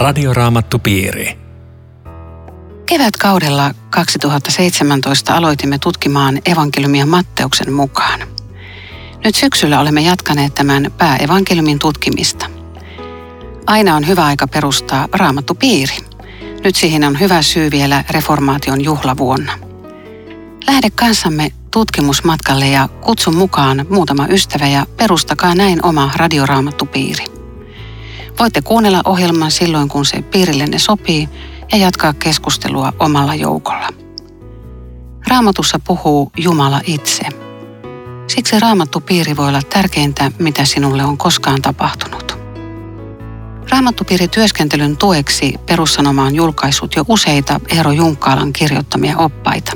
Radioraamattupiiri. Kevätkaudella 2017 aloitimme tutkimaan evankeliumia Matteuksen mukaan. Nyt syksyllä olemme jatkaneet tämän pääevankeliumin tutkimista. Aina on hyvä aika perustaa raamattupiiri. Nyt siihen on hyvä syy vielä reformaation juhlavuonna. Lähde kanssamme tutkimusmatkalle ja kutsun mukaan muutama ystävä ja perustakaa näin oma radioraamattupiiri. Voitte kuunnella ohjelman silloin, kun se piirillenne sopii ja jatkaa keskustelua omalla joukolla. Raamatussa puhuu Jumala itse. Siksi raamattupiiri voi olla tärkeintä, mitä sinulle on koskaan tapahtunut. Raamattupiiri työskentelyn tueksi Perussanoma on julkaissut jo useita Eero Junkkaalan kirjoittamia oppaita.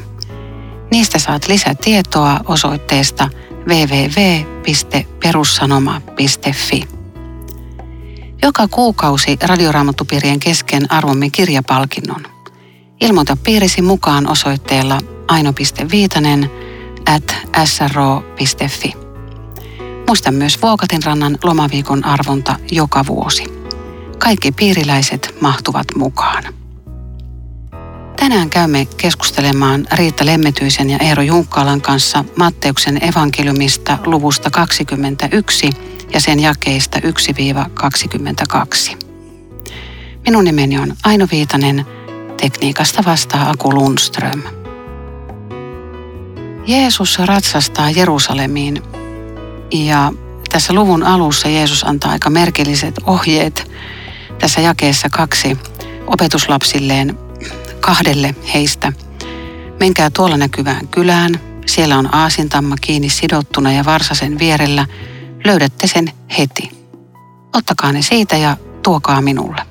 Niistä saat lisätietoa osoitteesta www.perussanoma.fi. Joka kuukausi radioraamattupiirien kesken arvomme kirjapalkinnon. Ilmoita piirisi mukaan osoitteella aino.viitanen at sro.fi. Muista myös Vuokatin rannan lomaviikon arvonta joka vuosi. Kaikki piiriläiset mahtuvat mukaan. Tänään käymme keskustelemaan Riitta Lemmetyisen ja Eero Junkkaalan kanssa Matteuksen evankeliumista luvusta 21 ja sen jakeista 1-22. Minun nimeni on Aino Viitanen, tekniikasta vastaa Aku Lundström. Jeesus ratsastaa Jerusalemiin ja tässä luvun alussa Jeesus antaa aika merkilliset ohjeet tässä jakeessa kaksi opetuslapsilleen kahdelle heistä. Menkää tuolla näkyvään kylään, siellä on aasintamma kiinni sidottuna ja varsasen vierellä. Löydätte sen heti. Ottakaa ne siitä ja tuokaa minulle.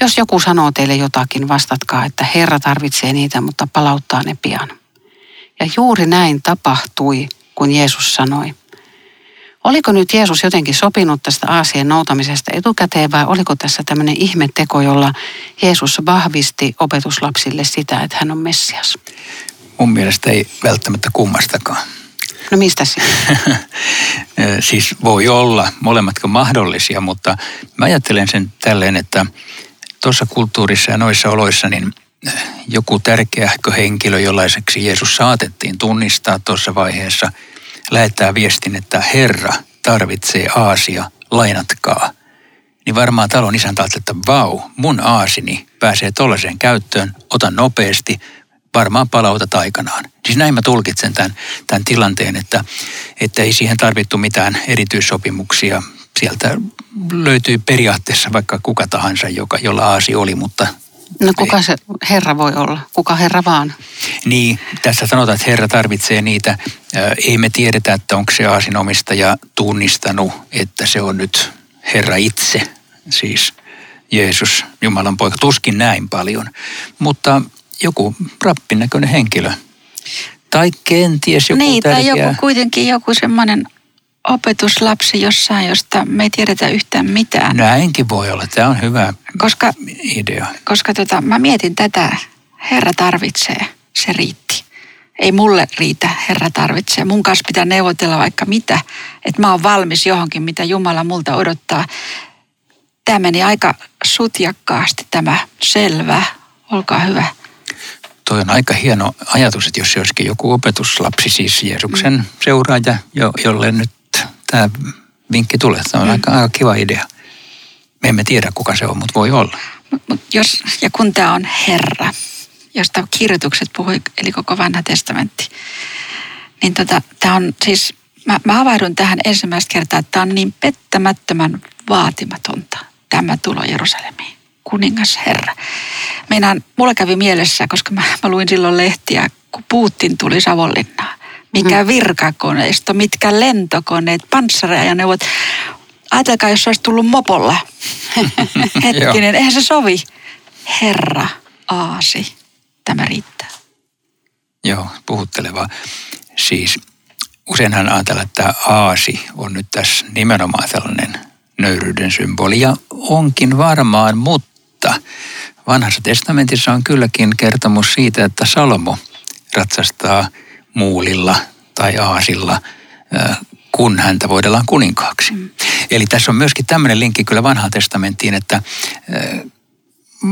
Jos joku sanoo teille jotakin, vastatkaa, että Herra tarvitsee niitä, mutta palauttaa ne pian. Ja juuri näin tapahtui, kun Jeesus sanoi. Oliko nyt Jeesus jotenkin sopinut tästä Aasien noutamisesta etukäteen vai oliko tässä tämmöinen ihmeteko, jolla Jeesus vahvisti opetuslapsille sitä, että hän on Messias? Mun mielestä ei välttämättä kummastakaan. No mistä se? siis voi olla molemmatko mahdollisia, mutta mä ajattelen sen tälleen, että tuossa kulttuurissa ja noissa oloissa niin joku tärkeä henkilö, jollaiseksi Jeesus saatettiin tunnistaa tuossa vaiheessa – lähettää viestin, että Herra tarvitsee aasia, lainatkaa. Niin varmaan talon isäntä ajatteli, että vau, mun aasini pääsee tollaiseen käyttöön, otan nopeasti, varmaan palautat aikanaan. Siis näin mä tulkitsen tämän, tämän tilanteen, että, että ei siihen tarvittu mitään erityissopimuksia. Sieltä löytyy periaatteessa vaikka kuka tahansa, joka, jolla aasi oli, mutta No kuka se Herra voi olla? Kuka Herra vaan? Niin, tässä sanotaan, että Herra tarvitsee niitä. Ei me tiedetä, että onko se aasinomistaja tunnistanut, että se on nyt Herra itse, siis Jeesus, Jumalan poika. Tuskin näin paljon, mutta joku rappinäköinen henkilö. Tai kenties joku Niin, tärkeä... tai joku, kuitenkin joku semmoinen opetuslapsi jossain, josta me ei tiedetä yhtään mitään. Näinkin voi olla. Tämä on hyvä koska, idea. Koska tota, mä mietin tätä, Herra tarvitsee, se riitti. Ei mulle riitä, Herra tarvitsee. Mun kanssa pitää neuvotella vaikka mitä, että mä oon valmis johonkin, mitä Jumala multa odottaa. Tämä meni aika sutjakkaasti tämä selvä. Olkaa hyvä. Toi on aika hieno ajatus, että jos se olisikin joku opetuslapsi, siis Jeesuksen mm. seuraaja, jo, jolle nyt tämä vinkki tulee. Se on mm. aika, aika kiva idea. Me emme tiedä, kuka se on, mutta voi olla. Mut jos, ja kun tämä on Herra, josta kirjoitukset puhui, eli koko vanha testamentti, niin tota, tämä on siis, mä, mä havahdun tähän ensimmäistä kertaa, että tämä on niin pettämättömän vaatimatonta, tämä tulo Jerusalemiin. Kuningas Herra. Meinaan, mulla kävi mielessä, koska mä, mä luin silloin lehtiä, kun Putin tuli Savonlinnaan mikä mm. virkakoneisto, mitkä lentokoneet, panssariajoneuvot. Ajatelkaa, jos olisi tullut mopolla. Hetkinen, eihän se sovi. Herra, aasi, tämä riittää. Joo, puhutteleva. Siis useinhan ajatellaan, että aasi on nyt tässä nimenomaan tällainen nöyryyden symboli. Ja onkin varmaan, mutta vanhassa testamentissa on kylläkin kertomus siitä, että Salomo ratsastaa – muulilla tai aasilla, kun häntä voidellaan kuninkaaksi. Mm. Eli tässä on myöskin tämmöinen linkki kyllä vanhaan testamenttiin, että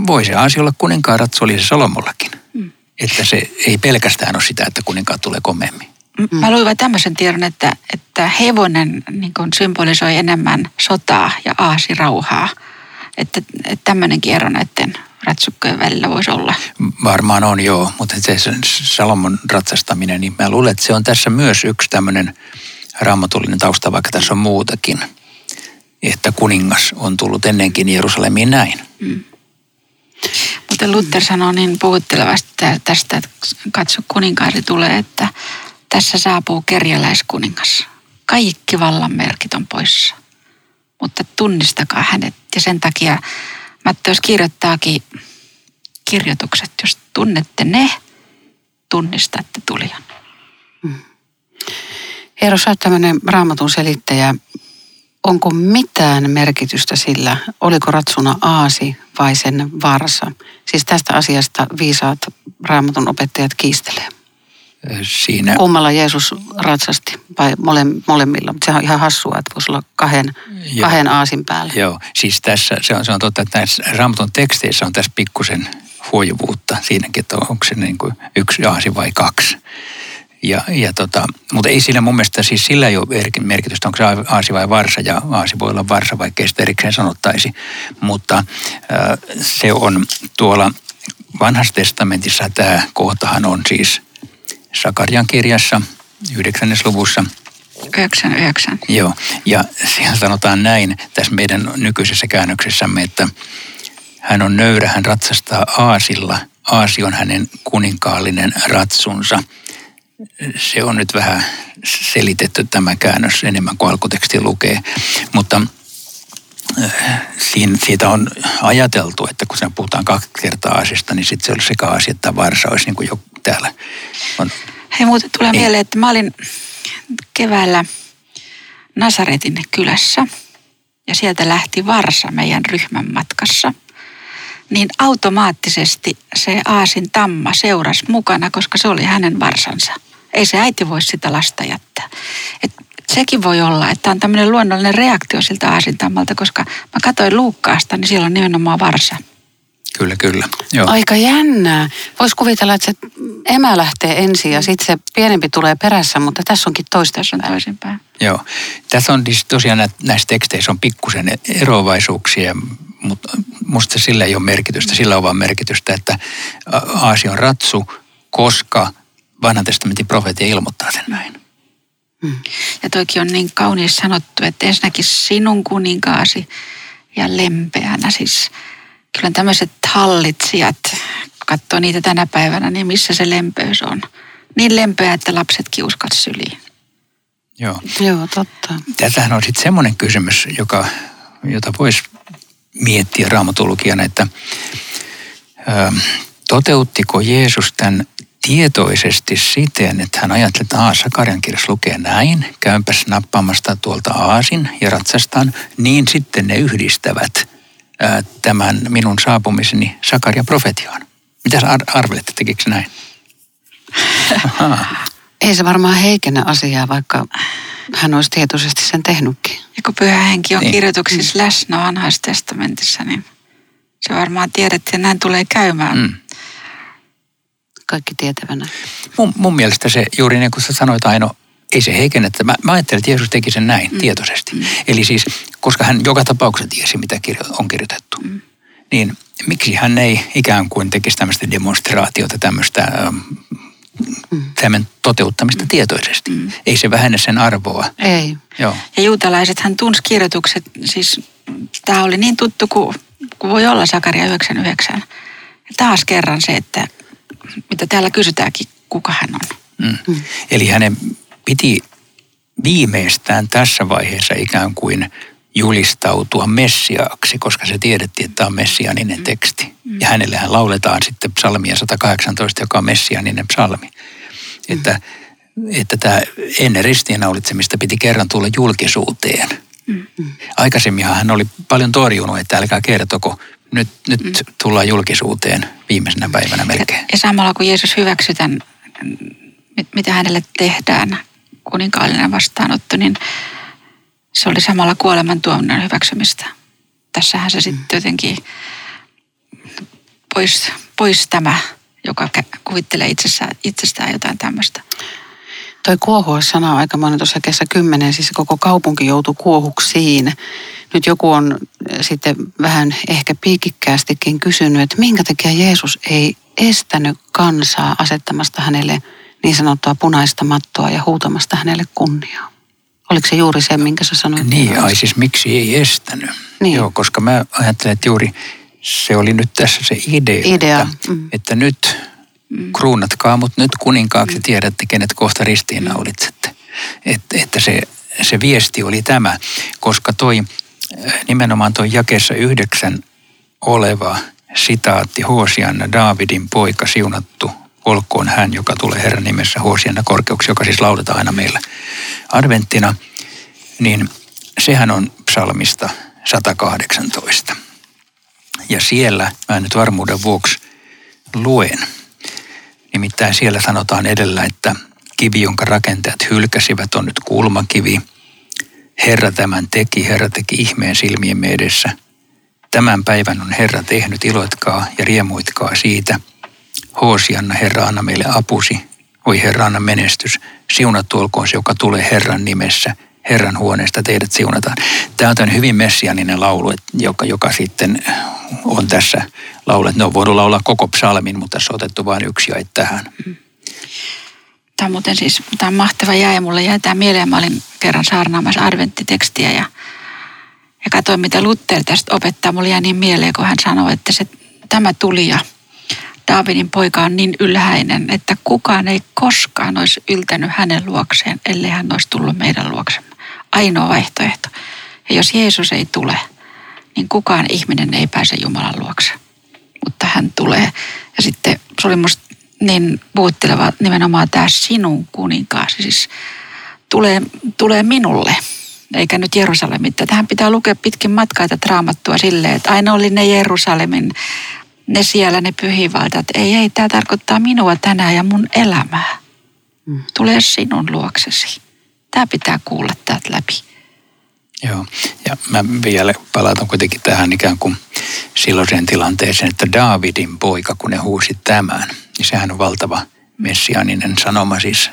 voi se aasi olla kuninkaan ratsu, oli se Solomollakin. Mm. Että se ei pelkästään ole sitä, että kuninkaat tulee komeemmin. Mä luin tämmöisen tiedon, että, että hevonen niin kuin symbolisoi enemmän sotaa ja aasi rauhaa. Että, että tämmöinenkin ero näiden ratsukkojen välillä voisi olla. Varmaan on joo, mutta se Salomon ratsastaminen, niin mä luulen, että se on tässä myös yksi tämmöinen raamatullinen tausta, vaikka tässä on muutakin. Että kuningas on tullut ennenkin Jerusalemiin näin. Mm. Mutta Luther sanoo niin puhuttelevasti tästä, että katso kuninkaari tulee, että tässä saapuu kerjäläiskuningas. Kaikki vallan merkit on poissa. Mutta tunnistakaa hänet ja sen takia Matteus kirjoittaakin kirjoitukset, jos tunnette ne, tunnistatte tulijan. Hmm. Eero, sä oot tämmöinen raamatun selittäjä. Onko mitään merkitystä sillä, oliko ratsuna aasi vai sen varsa? Siis tästä asiasta viisaat raamatun opettajat kiistelee siinä... Kummalla Jeesus ratsasti vai mole, molemmilla, mutta se on ihan hassua, että voisi olla kahden, kahden aasin päällä. Joo, siis tässä se on, se on totta, että näissä Raamatun teksteissä on tässä pikkusen huojuvuutta siinäkin, että onko se niin kuin yksi aasi vai kaksi. Ja, ja tota, mutta ei sillä mun mielestä, siis sillä ei ole merkitystä, onko se aasi vai varsa, ja aasi voi olla varsa, vaikka sitä erikseen sanottaisi. Mutta äh, se on tuolla vanhassa testamentissa tämä kohtahan on siis Sakarian kirjassa, yhdeksännes luvussa. 99. Joo, ja siellä sanotaan näin tässä meidän nykyisessä käännöksessämme, että hän on nöyrä, hän ratsastaa aasilla. Aasi on hänen kuninkaallinen ratsunsa. Se on nyt vähän selitetty tämä käännös enemmän kuin alkuteksti lukee, mutta siitä on ajateltu, että kun sen puhutaan kaksi kertaa aasista, niin sitten se olisi sekä aasi että varsa olisi niin kuin jo täällä on. Hei muuten tulee niin. mieleen, että mä olin keväällä Nasaretin kylässä ja sieltä lähti Varsa meidän ryhmän matkassa. Niin automaattisesti se Aasin tamma seurasi mukana, koska se oli hänen varsansa. Ei se äiti voi sitä lasta jättää. Et sekin voi olla, että on tämmöinen luonnollinen reaktio siltä aasintammalta, koska mä katsoin Luukkaasta, niin siellä on nimenomaan varsa. Kyllä, kyllä. Joo. Aika jännää. Voisi kuvitella, että se emä lähtee ensin ja sitten se pienempi tulee perässä, mutta tässä onkin toista. Tässä on toisinpäin. Joo. Tässä on siis tosiaan näissä teksteissä on pikkusen eroavaisuuksia, mutta musta sillä ei ole merkitystä. Sillä on vaan merkitystä, että Aasi on ratsu, koska vanhan testamentin profeetia ilmoittaa sen näin. Hmm. Ja toikin on niin kaunis sanottu, että ensinnäkin sinun kuninkaasi ja lempeänä siis kyllä tämmöiset hallitsijat, katsoo niitä tänä päivänä, niin missä se lempeys on. Niin lempeä, että lapset kiuskat syliin. Joo. Joo, totta. Tätähän on sitten semmoinen kysymys, joka, jota voisi miettiä raamatulukijana, että ö, toteuttiko Jeesus tämän tietoisesti siten, että hän ajatteli, että Sakarian kirjassa lukee näin, käympäs nappaamasta tuolta aasin ja ratsastaan, niin sitten ne yhdistävät tämän minun saapumiseni Sakaria profetiaan. Mitä sä arvelette, tekikö näin? Ei se varmaan heikennä asiaa, vaikka hän olisi tietoisesti sen tehnytkin. Ja kun pyhä henki on niin. kirjoituksissa läsnä vanhassa testamentissa, niin se varmaan tiedettiin, että näin tulee käymään. Mm. Kaikki tietävänä. Mun, mun mielestä se juuri niin kuin sä sanoit Aino, ei se heikennä. Mä, mä ajattelin, että Jeesus teki sen näin mm. tietoisesti. Mm. Eli siis, koska hän joka tapauksessa tiesi, mitä on kirjoitettu, mm. niin miksi hän ei ikään kuin tekisi tämmöistä demonstraatiota, tämmöistä ähm, mm. tämän toteuttamista mm. tietoisesti. Mm. Ei se vähennä sen arvoa. Ei. Joo. Ja juutalaiset hän tunsi kirjoitukset, siis tämä oli niin tuttu kuin, kuin voi olla Sakaria 99. Ja taas kerran se, että mitä täällä kysytäänkin, kuka hän on. Mm. Mm. Eli hänen piti viimeistään tässä vaiheessa ikään kuin julistautua messiaaksi, koska se tiedettiin, että tämä on messianinen mm. teksti. Mm. Ja hänellähän lauletaan sitten psalmia 118, joka on messianinen psalmi. Mm. Että, että tämä ennen ristiinnaulitsemista piti kerran tulla julkisuuteen. Mm. Aikaisemminhan hän oli paljon torjunut, että älkää kertoko, nyt, nyt mm. tullaan julkisuuteen viimeisenä päivänä melkein. Ja, samalla kun Jeesus hyväksytään, mitä hänelle tehdään, kuninkaallinen vastaanotto, niin se oli samalla kuoleman tuomion hyväksymistä. Tässähän se sitten mm. jotenkin pois, pois tämä, joka kuvittelee itsessään, itsestään jotain tämmöistä. Toi kuohua-sana on aika monen tuossa kesä kymmenen, siis koko kaupunki joutui kuohuksiin. Nyt joku on sitten vähän ehkä piikikkäästikin kysynyt, että minkä takia Jeesus ei estänyt kansaa asettamasta hänelle niin sanottua punaista mattoa ja huutamasta hänelle kunniaa. Oliko se juuri se, minkä sä sanoit? Niin, ai siis miksi ei estänyt? Niin. Joo, koska mä ajattelen, että juuri se oli nyt tässä se idea, idea. Että, mm. että nyt. Kruunatkaa mut nyt kuninkaaksi, mm. tiedätte kenet kohta ristiinnaulitsette. Mm. Että, että se, se viesti oli tämä, koska toi nimenomaan toi jakessa yhdeksän oleva sitaatti Hoosianna, Daavidin poika, siunattu olkoon hän, joka tulee Herran nimessä Hoosianna korkeuksi, joka siis lauletaan aina meillä adventtina, niin sehän on psalmista 118. Ja siellä, mä nyt varmuuden vuoksi luen, nimittäin siellä sanotaan edellä, että kivi, jonka rakentajat hylkäsivät, on nyt kulmakivi. Herra tämän teki, Herra teki ihmeen silmien edessä. Tämän päivän on Herra tehnyt, iloitkaa ja riemuitkaa siitä. Hoosianna, Herra, anna meille apusi. Oi Herra, anna menestys. Siunattu olkoon se, joka tulee Herran nimessä. Herran huoneesta teidät siunataan. Tämä on hyvin messianinen laulu, joka, joka sitten on tässä laulet. Ne on voinut laulaa koko psalmin, mutta tässä on otettu vain yksi ja tähän. Tämä on muuten siis tämä on mahtava jää ja mulle jäi tämä mieleen. Mä olin kerran saarnaamassa adventtitekstiä ja, ja katsoin, mitä Luther tästä opettaa. Mulle jäi niin mieleen, kun hän sanoi, että se, tämä tuli ja Daavidin poika on niin ylhäinen, että kukaan ei koskaan olisi yltänyt hänen luokseen, ellei hän olisi tullut meidän luoksemme. Ainoa vaihtoehto. Ja jos Jeesus ei tule, niin kukaan ihminen ei pääse Jumalan luokse. Mutta hän tulee. Ja sitten se oli musta niin puhutteleva nimenomaan tämä sinun kuninkaasi. Siis tulee, tulee minulle, eikä nyt Jerusalemin. Tähän pitää lukea pitkin matkaa tätä raamattua silleen, että aina oli ne Jerusalemin ne siellä, ne pyhivaltat. Ei, ei, tämä tarkoittaa minua tänään ja mun elämää. Mm. Tulee sinun luoksesi. Tämä pitää kuulla täältä läpi. Joo, ja mä vielä palautan kuitenkin tähän ikään kuin silloiseen tilanteeseen, että Daavidin poika, kun ne huusi tämän, niin sehän on valtava messianinen sanoma, siis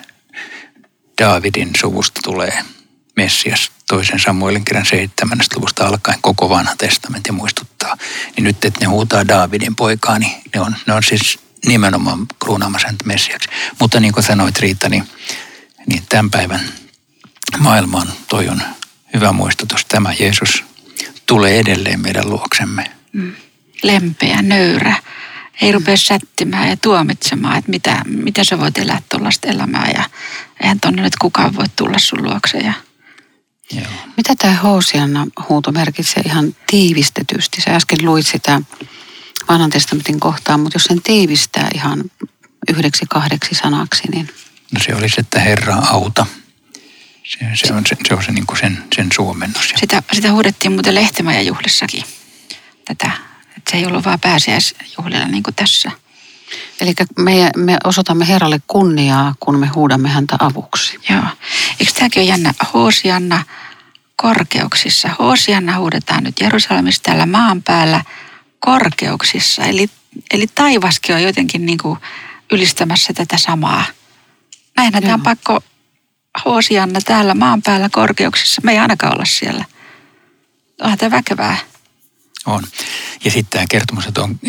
Daavidin suvusta tulee Messias toisen Samuelin kirjan seitsemännästä luvusta alkaen koko vanha testamentti muistuttaa. Niin nyt, että ne huutaa Daavidin poikaa, niin ne on, ne on siis nimenomaan kruunaamassa Messiaksi. Mutta niin kuin sanoit Riitta, niin, niin tämän päivän maailmaan toi on hyvä muistutus. Tämä Jeesus tulee edelleen meidän luoksemme. Mm. Lempeä, nöyrä. Ei rupea sättimään ja tuomitsemaan, että mitä, mitä sä voit elää tuollaista elämää. Ja eihän tuonne nyt kukaan voi tulla sun luokse. Ja Joo. Mitä tämä Hosianna huuto merkitsee ihan tiivistetysti? Sä äsken luit sitä vanhan testamentin kohtaa, mutta jos sen tiivistää ihan yhdeksi kahdeksi sanaksi, niin... No se olisi, että Herra auta. Se, se on, se, se, on se, niin kuin sen, sen suomennos. Sitä, sitä huudettiin muuten Lehtimäjän juhlissakin. Tätä, että se ei ollut vaan pääsiäisjuhlilla niin kuin tässä. Eli me, me osoitamme Herralle kunniaa, kun me huudamme häntä avuksi. Joo. Eikö tämäkin ole jännä? Hoosianna korkeuksissa. Hoosianna huudetaan nyt Jerusalemissa täällä maan päällä korkeuksissa. Eli, eli taivaskin on jotenkin niin kuin ylistämässä tätä samaa. Näinhän tämä on pakko Hoosianna täällä maan päällä korkeuksissa. Me ei ainakaan olla siellä. Onhan tämä väkevää. On. Ja sitten tämä kertomus, että on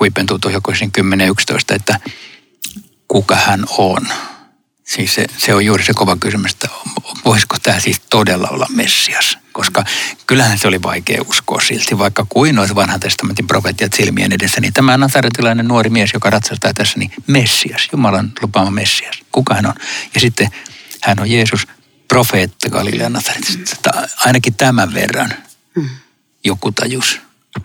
huipentuu tuohon joku 10-11, että kuka hän on. Siis se, se on juuri se kova kysymys, että voisiko tämä siis todella olla Messias? Koska kyllähän se oli vaikea uskoa silti, vaikka kuin olisi vanhan testamentin profetiat silmien edessä, niin tämä nasaretilainen nuori mies, joka ratsastaa tässä, niin Messias, Jumalan lupaama Messias. Kuka hän on? Ja sitten hän on Jeesus, profeetta Galilean Nazaretista. Ainakin tämän verran mm. joku tajus.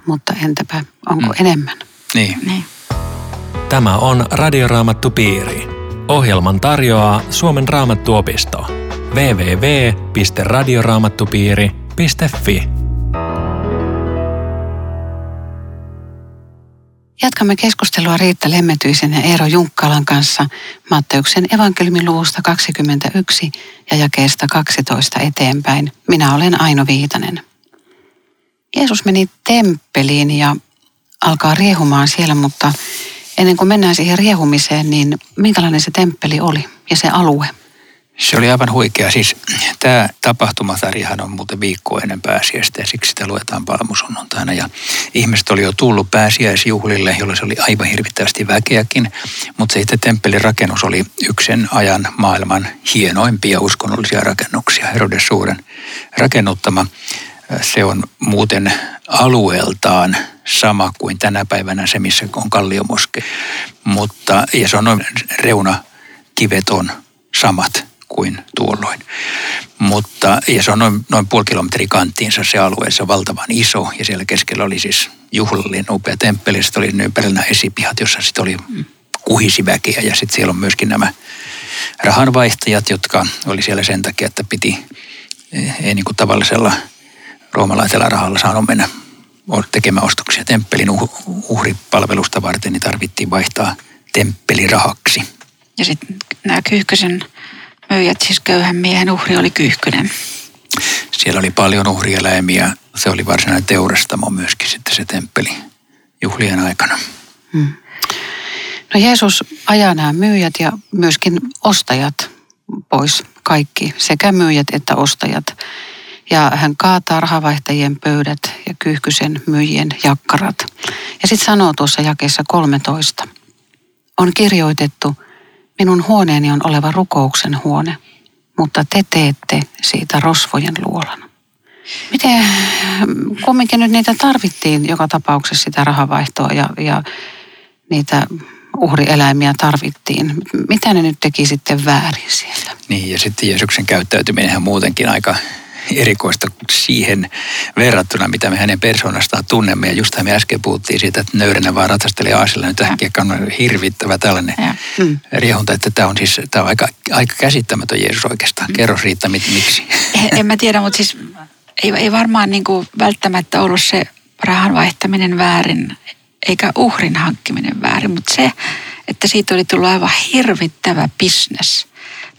Mutta entäpä, onko mm. enemmän? Niin. niin. Tämä on Radioraamattu Piiri. Ohjelman tarjoaa Suomen raamattuopisto. www.radioraamattupiiri.fi Jatkamme keskustelua Riitta Lemmetyisen ja Eero Junkkalan kanssa Matteuksen evankeliumin luvusta 21 ja jakeesta 12 eteenpäin. Minä olen Aino Viitanen. Jeesus meni temppeliin ja alkaa riehumaan siellä, mutta ennen kuin mennään siihen riehumiseen, niin minkälainen se temppeli oli ja se alue? Se oli aivan huikea. Siis tämä tapahtumasarjahan on muuten viikko ennen pääsiäistä ja siksi sitä luetaan palmusunnuntaina. Ja ihmiset oli jo tullut pääsiäisjuhlille, jolla se oli aivan hirvittävästi väkeäkin. Mutta sitten temppelin rakennus oli yksen ajan maailman hienoimpia uskonnollisia rakennuksia. Herodes Suuren rakennuttama. Se on muuten alueeltaan sama kuin tänä päivänä se, missä on Kalliomoske. Mutta, ja se on noin reunakivet on samat kuin tuolloin. Mutta, ja se on noin, noin puoli kilometri kanttiinsa se alue, se on valtavan iso ja siellä keskellä oli siis juhlallinen upea temppeli. Sitten oli ympärillä esipihat, jossa sitten oli kuhisi väkeä ja sitten siellä on myöskin nämä rahanvaihtajat, jotka oli siellä sen takia, että piti ei niin kuin tavallisella roomalaisella rahalla saanut mennä tekemään ostoksia temppelin uhripalvelusta varten, niin tarvittiin vaihtaa temppelirahaksi. Ja sitten nämä Kyyhkösen myyjät, siis köyhän miehen uhri oli Kyyhkönen. Siellä oli paljon uhrieläimiä. Se oli varsinainen teurastamo myöskin sitten se temppeli juhlien aikana. Hmm. No Jeesus ajaa nämä myyjät ja myöskin ostajat pois kaikki, sekä myyjät että ostajat. Ja hän kaataa rahavaihtajien pöydät ja kyyhkysen myyjien jakkarat. Ja sitten sanoo tuossa jakeessa 13. On kirjoitettu, minun huoneeni on oleva rukouksen huone, mutta te teette siitä rosvojen luolan. Miten kumminkin nyt niitä tarvittiin joka tapauksessa sitä rahavaihtoa ja, ja niitä uhrieläimiä tarvittiin. Mitä ne nyt teki sitten väärin siellä? Niin ja sitten Jeesuksen käyttäytyminen muutenkin aika erikoista siihen verrattuna, mitä me hänen persoonastaan tunnemme. Ja just me äsken puhuttiin siitä, että nöyränä vaan ratastelee aasilla. Nyt äkkiä on hirvittävä tällainen ja. Mm. riehunta, että tämä on siis tämä on aika, aika käsittämätön Jeesus oikeastaan. Mm. Kerro Riitta, miksi? En mä tiedä, mutta siis ei, ei varmaan niin kuin välttämättä ollut se rahan vaihtaminen väärin, eikä uhrin hankkiminen väärin, mutta se, että siitä oli tullut aivan hirvittävä bisnes.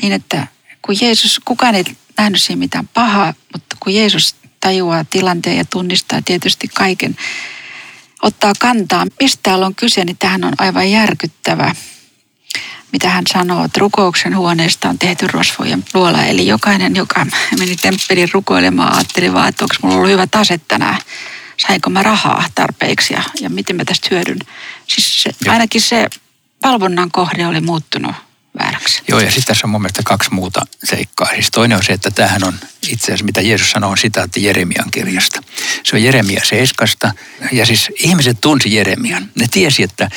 Niin, että kun Jeesus, kukaan ei nähnyt siinä mitään pahaa, mutta kun Jeesus tajuaa tilanteen ja tunnistaa tietysti kaiken, ottaa kantaa, mistä täällä on kyse, niin tähän on aivan järkyttävä. Mitä hän sanoo, että rukouksen huoneesta on tehty rosvojen luola. Eli jokainen, joka meni temppelin rukoilemaan, ajatteli vaan, että onko mulla ollut hyvä tase tänään. Sainko mä rahaa tarpeeksi ja, ja miten mä tästä hyödyn. Siis se, ainakin se valvonnan kohde oli muuttunut vääräksi. Joo, ja sitten tässä on mun mielestä kaksi muuta seikkaa. Siis toinen on se, että tämähän on itse asiassa, mitä Jeesus sanoo, on sitaatti Jeremian kirjasta. Se on Jeremia Seiskasta, ja siis ihmiset tunsi Jeremian. Ne tiesi, että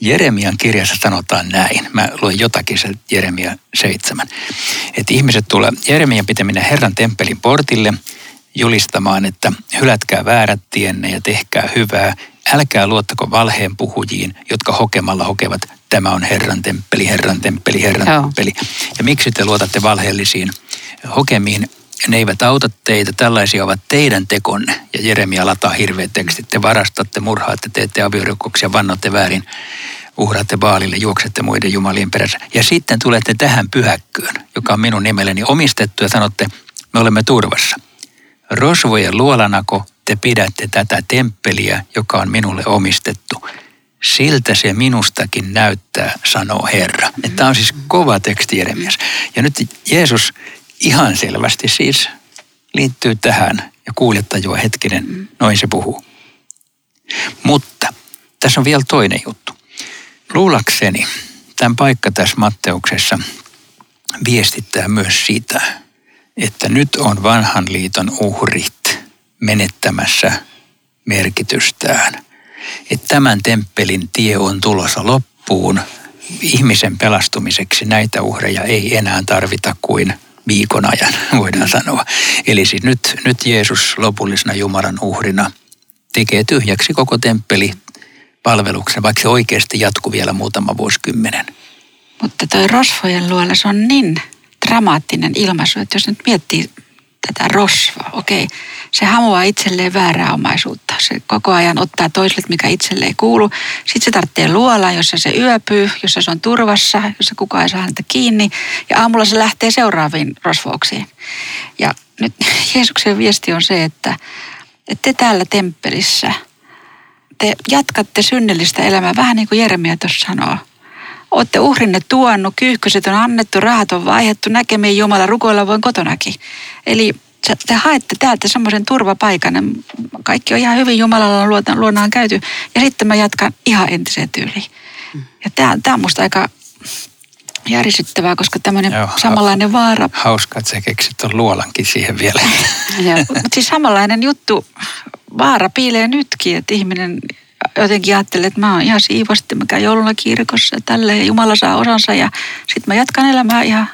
Jeremian kirjassa sanotaan näin. Mä luen jotakin se Jeremia 7. Että ihmiset tulee Jeremian pitäminen Herran temppelin portille julistamaan, että hylätkää väärät tienne ja tehkää hyvää. Älkää luottako valheen puhujiin, jotka hokemalla hokevat tämä on Herran temppeli, Herran temppeli, Herran Joo. temppeli. Ja miksi te luotatte valheellisiin hokemiin? Ne eivät auta teitä, tällaisia ovat teidän tekonne. Ja Jeremia lataa hirveät tekstit. Te varastatte, murhaatte, teette aviorikoksia, vannotte väärin, uhraatte baalille, juoksette muiden jumalien perässä. Ja sitten tulette tähän pyhäkköön, joka on minun nimelleni omistettu ja sanotte, me olemme turvassa. Rosvojen luolanako te pidätte tätä temppeliä, joka on minulle omistettu siltä se minustakin näyttää, sanoo Herra. Tämä on siis kova teksti Jeremias. Ja nyt Jeesus ihan selvästi siis liittyy tähän ja kuulijat tajua hetkinen, noin se puhuu. Mutta tässä on vielä toinen juttu. Luulakseni tämän paikka tässä Matteuksessa viestittää myös sitä, että nyt on vanhan liiton uhrit menettämässä merkitystään – että tämän temppelin tie on tulossa loppuun. Ihmisen pelastumiseksi näitä uhreja ei enää tarvita kuin viikon ajan, voidaan sanoa. Eli siis nyt, nyt Jeesus lopullisena Jumalan uhrina tekee tyhjäksi koko temppeli palveluksen, vaikka se oikeasti jatkuu vielä muutama vuosikymmenen. Mutta toi rosvojen luola, se on niin dramaattinen ilmaisu, että jos nyt miettii tätä rosvoa, okei, se hamuaa itselleen väärää omaisuutta. Se koko ajan ottaa toiselle, mikä itselleen ei kuulu. Sitten se tarvitsee luola, jossa se yöpyy, jossa se on turvassa, jossa kukaan ei saa häntä kiinni. Ja aamulla se lähtee seuraaviin rosvouksiin. Ja nyt Jeesuksen viesti on se, että, että te täällä temppelissä te jatkatte synnillistä elämää, vähän niin kuin Jeremia tuossa sanoo. Olette uhrinne tuonut, kyyhkyset on annettu, rahat on vaihdettu, näkemiin Jumala, rukoilla voin kotonakin. Eli te haette täältä semmoisen turvapaikan. Kaikki on ihan hyvin Jumalalla luonaan käyty. Ja sitten mä jatkan ihan entiseen tyyliin. Ja tämä, tämä on musta aika järisyttävää, koska tämmöinen Joo, samanlainen vaara. Hauska, että sä keksit tuon luolankin siihen vielä. Mutta siis samanlainen juttu, vaara piilee nytkin, että ihminen jotenkin ajattelee, että mä oon ihan siivosti, mä käyn jouluna kirkossa ja tälleen, ja Jumala saa osansa ja sitten mä jatkan elämää ihan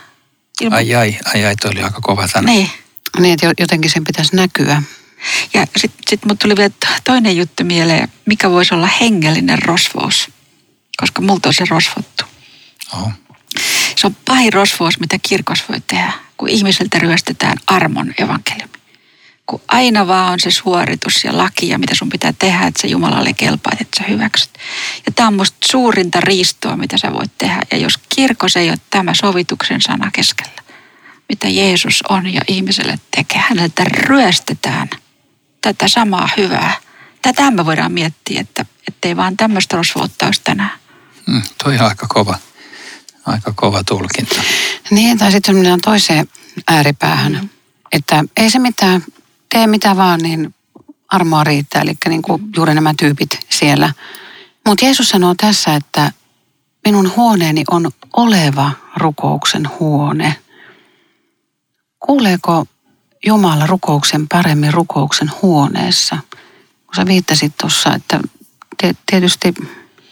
ilman. Ai ai, ai ai, toi oli aika kova sana. Niin. Niin, että jotenkin sen pitäisi näkyä. Ja sitten sit mut tuli vielä toinen juttu mieleen, mikä voisi olla hengellinen rosvous, koska multa on se rosvottu. Oho. Se on pahin rosvous, mitä kirkos voi tehdä, kun ihmiseltä ryöstetään armon evankeliumi. Kun aina vaan on se suoritus ja laki ja mitä sun pitää tehdä, että se Jumalalle kelpaa, että sä hyväksyt. Ja tämä on musta suurinta riistoa, mitä sä voit tehdä. Ja jos kirkos ei ole tämä sovituksen sana keskellä, mitä Jeesus on ja ihmiselle tekee, häneltä ryöstetään tätä samaa hyvää. Tätä me voidaan miettiä, että ettei vaan tämmöistä rosvoutta olisi tänään. Mm, toi on aika kova aika kova tulkinta. Niin, tai sitten mennään toiseen ääripäähän, että ei se mitään, tee mitä vaan, niin armoa riittää, eli niin kuin juuri nämä tyypit siellä. Mutta Jeesus sanoo tässä, että minun huoneeni on oleva rukouksen huone. Kuuleeko Jumala rukouksen paremmin rukouksen huoneessa? Kun sä viittasit tuossa, että tietysti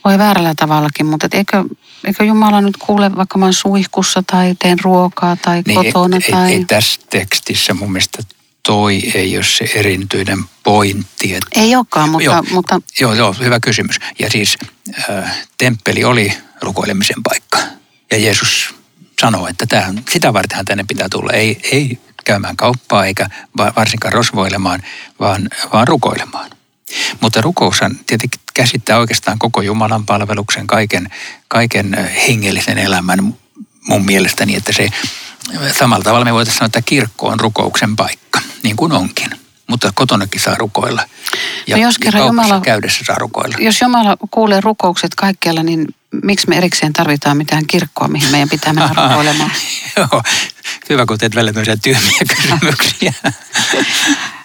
voi väärällä tavallakin, mutta eikö, eikö Jumala nyt kuule, vaikka mä oon suihkussa tai teen ruokaa tai niin, kotona? Ei, tai... ei, ei tässä tekstissä mun mielestä toi ei ole se erityinen pointti. Että, ei olekaan, mutta... Joo, mutta... joo, joo, hyvä kysymys. Ja siis äh, temppeli oli rukoilemisen paikka. Ja Jeesus sanoi, että tämä, sitä vartenhan tänne pitää tulla. Ei, ei käymään kauppaa eikä varsinkaan rosvoilemaan, vaan, vaan rukoilemaan. Mutta rukoushan tietenkin käsittää oikeastaan koko Jumalan palveluksen, kaiken, kaiken hengellisen elämän mun mielestäni, että se samalla tavalla me voitaisiin sanoa, että kirkko on rukouksen paikka, niin kuin onkin. Mutta kotonakin saa rukoilla. Ja, no jos kerran ja Jumala, käydessä saa rukoilla. Jos Jumala kuulee rukoukset kaikkialla, niin miksi me erikseen tarvitaan mitään kirkkoa, mihin meidän pitää mennä rukoilemaan? Joo, hyvä kun teet välillä tyhmiä kysymyksiä.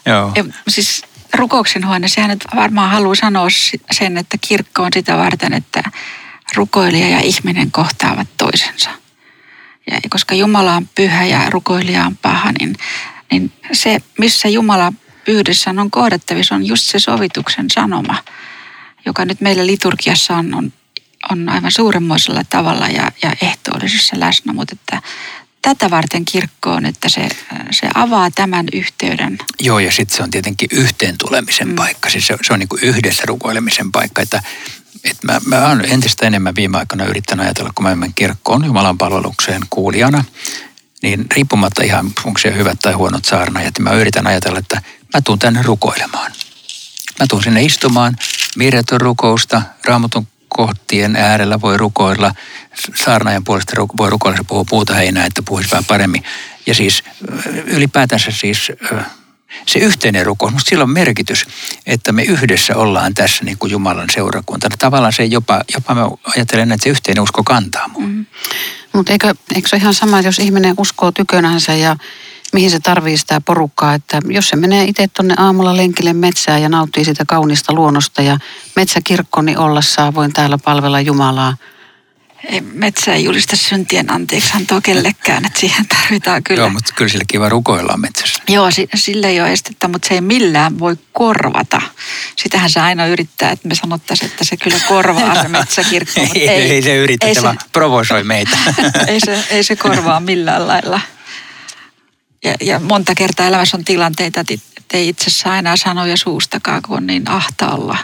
Joo. Ja, siis rukouksen huone, sehän nyt varmaan haluaa sanoa sen, että kirkko on sitä varten, että rukoilija ja ihminen kohtaavat toisensa. Ja koska Jumala on pyhä ja rukoilija on paha, niin, niin se, missä Jumala yhdessä on kohdattavissa, on just se sovituksen sanoma, joka nyt meillä liturgiassa on, on, on aivan suuremmoisella tavalla ja, ja ehtoollisessa läsnä, mutta että tätä varten kirkkoon, että se, se avaa tämän yhteyden. Joo, ja sitten se on tietenkin yhteen tulemisen mm. paikka. Siis se, se on niin kuin yhdessä rukoilemisen paikka, että että mä, mä olen entistä enemmän viime aikoina yrittänyt ajatella, kun mä menen kirkkoon Jumalan palvelukseen kuulijana, niin riippumatta ihan, onko se hyvät tai huonot saarnajat, niin mä yritän ajatella, että mä tuun tänne rukoilemaan. Mä tuun sinne istumaan, mirjatun rukousta, raamatun kohtien äärellä voi rukoilla, saarnaajan puolesta voi rukoilla, se puhuu puuta heinää, että puhuisi vähän paremmin. Ja siis ylipäätänsä siis se yhteinen rukous, mutta sillä on merkitys, että me yhdessä ollaan tässä niin kuin Jumalan seurakuntana. Tavallaan se jopa, jopa mä ajattelen, että se yhteinen usko kantaa mua. Mm. Mutta eikö, eikö se ole ihan sama, jos ihminen uskoo tykönänsä ja mihin se tarvii sitä porukkaa, että jos se menee itse tuonne aamulla lenkille metsään ja nauttii sitä kaunista luonnosta ja metsäkirkkoni ollessaan voin täällä palvella Jumalaa. Metsä ei julista syntien anteeksi tuo kellekään, että siihen tarvitaan kyllä. Joo, mutta kyllä sillä kiva rukoilla metsässä. Joo, sille ei ole estettä, mutta se ei millään voi korvata. Sitähän se aina yrittää, että me sanottaisiin, että se kyllä korvaa se metsäkirkko. ei, ei, ei se yritä, ei se, vaan provosoi meitä. ei, se, ei se korvaa millään lailla ja, ja monta kertaa elämässä on tilanteita, että ei itse asiassa aina sanoja suustakaan, kun on niin ahtaalla.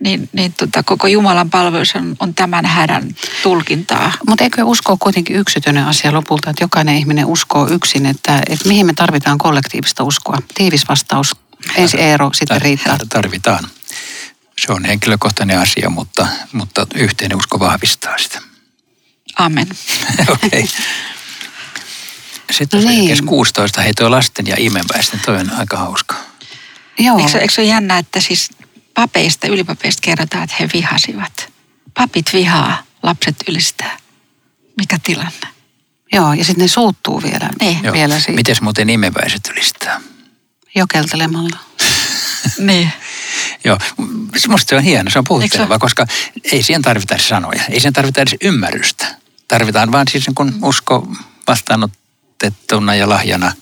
Niin, niin tota, koko Jumalan palvelus on, on tämän hädän tulkintaa. Mutta eikö usko kuitenkin yksityinen asia lopulta, että jokainen ihminen uskoo yksin, että, että mihin me tarvitaan kollektiivista uskoa? Tiivis vastaus, ensi Eero, sitten riittää. Tarvitaan. Se on henkilökohtainen asia, mutta, mutta yhteinen usko vahvistaa sitä. Amen. Okei. okay. Sitten niin. kes 16 heitoi lasten ja imeväisten, toi on aika hauska. Joo. Eikö, eikö se ole jännä, että siis papeista, ylipapeista kerrotaan, että he vihasivat. Papit vihaa, lapset ylistää. Mikä tilanne? Joo, ja sitten ne suuttuu vielä, Niin. Joo. vielä siitä Mites muuten imeväiset ylistää? jokeltelemalla. Niin. Joo, musta se on hieno, se on puhutteleva, koska ei siihen tarvita sanoja, ei siihen tarvita edes ymmärrystä. Tarvitaan vaan siis kun usko vastaanotettuna ja lahjana.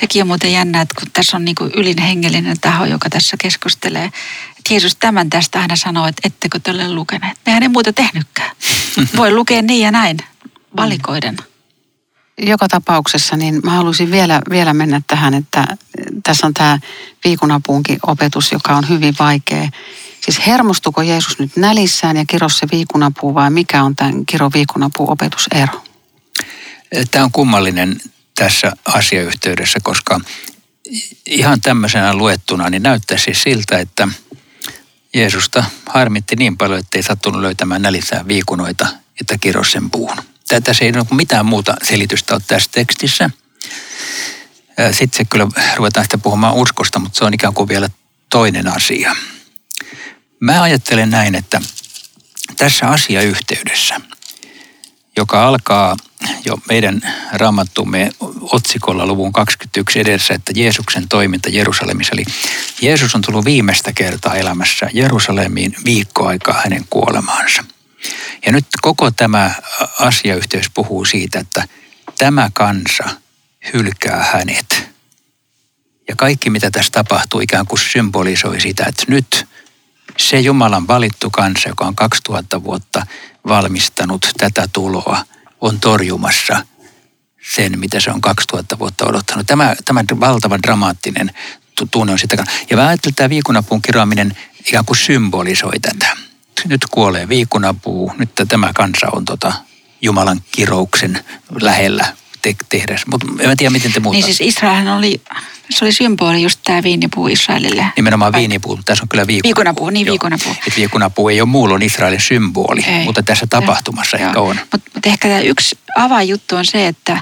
Sekin on muuten jännä, että kun tässä on niin kuin ylin hengellinen taho, joka tässä keskustelee. Että Jeesus tämän tästä aina sanoo, että ettekö te ole lukeneet. Mehän ei muuta tehnytkään. Voi lukea niin ja näin, valikoiden. Joka tapauksessa niin mä haluaisin vielä, vielä mennä tähän, että tässä on tämä viikunapuunkin opetus, joka on hyvin vaikea. Siis hermostuko Jeesus nyt nälissään ja kiros se viikunapuu vai mikä on tämän kiro viikunapuu opetusero? Tämä on kummallinen tässä asiayhteydessä, koska ihan tämmöisenä luettuna niin näyttää siis siltä, että Jeesusta harmitti niin paljon, että ei sattunut löytämään nälissään viikunoita, että kiros sen puun. Tätä se ei ole mitään muuta selitystä ole tässä tekstissä. Sitten se kyllä ruvetaan sitä puhumaan uskosta, mutta se on ikään kuin vielä toinen asia. Mä ajattelen näin, että tässä asiayhteydessä, joka alkaa jo meidän raamattumme otsikolla luvun 21 edessä, että Jeesuksen toiminta Jerusalemissa. Eli Jeesus on tullut viimeistä kertaa elämässä Jerusalemiin viikkoaikaa hänen kuolemaansa. Ja nyt koko tämä asiayhteys puhuu siitä, että tämä kansa hylkää hänet. Ja kaikki mitä tässä tapahtuu ikään kuin symbolisoi sitä, että nyt se Jumalan valittu kansa, joka on 2000 vuotta valmistanut tätä tuloa, on torjumassa sen, mitä se on 2000 vuotta odottanut. Tämä, tämä valtavan dramaattinen tu- tunne on sitä. Ja mä ajattelen, että tämä viikunapun kiroaminen ikään kuin symbolisoi tätä. Nyt kuolee viikunapuu, nyt tämä kansa on tota Jumalan kirouksen lähellä te- tehdä. Mutta en tiedä, miten te muuta. Niin siis Israelhan oli, se oli symboli just tämä viinipuu Israelille. Nimenomaan viinipuu, mutta tässä on kyllä viikunapuu. Viikunapuu, niin Joo. viikunapuu. Et viikunapuu ei ole muulloin Israelin symboli, Ei. mutta tässä tapahtumassa Joo. ehkä on. Mutta mut ehkä tämä yksi avainjuttu on se, että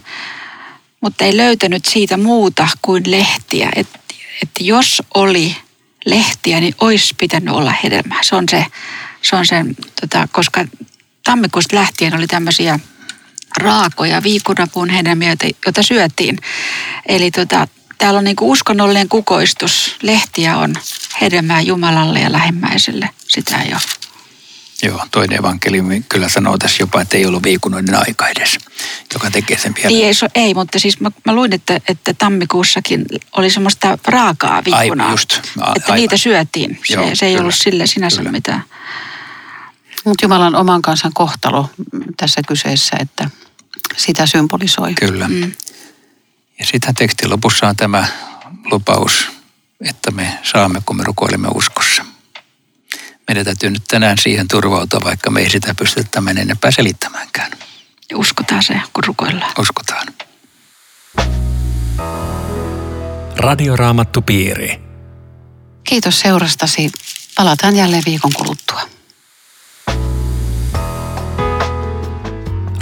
mutta ei löytänyt siitä muuta kuin lehtiä. Että et jos oli lehtiä, niin olisi pitänyt olla hedelmää. Se on se, se, on se tota, koska tammikuusta lähtien oli tämmöisiä raakoja viikunapuun hedelmiä, joita, syötiin. Eli tota, täällä on niinku uskonnollinen kukoistus. Lehtiä on hedelmää Jumalalle ja lähimmäiselle. Sitä ei ole. Joo, toinen evankeliumi kyllä sanoo tässä jopa, että ei ollut viikunoiden aika edes, joka tekee sen vielä. Niin, ei, se- ei, mutta siis mä, mä luin, että, että tammikuussakin oli semmoista raakaa viikunaa. Aivan just. A- että aivan. niitä syötiin. Se, Joo, se ei kyllä. ollut sille sinänsä Kyllä. mitään. Mutta Jumalan oman kansan kohtalo tässä kyseessä, että sitä symbolisoi. Kyllä. Mm. Ja sitten tekstin lopussa on tämä lupaus, että me saamme, kun me rukoilemme uskossa. Meidän täytyy nyt tänään siihen turvautua, vaikka me ei sitä pystytä tämän enempää selittämäänkään. Ja uskotaan se, kun rukoillaan. Uskotaan. Radioraamattupiiri. Kiitos seurastasi. Palataan jälleen viikon kuluttua.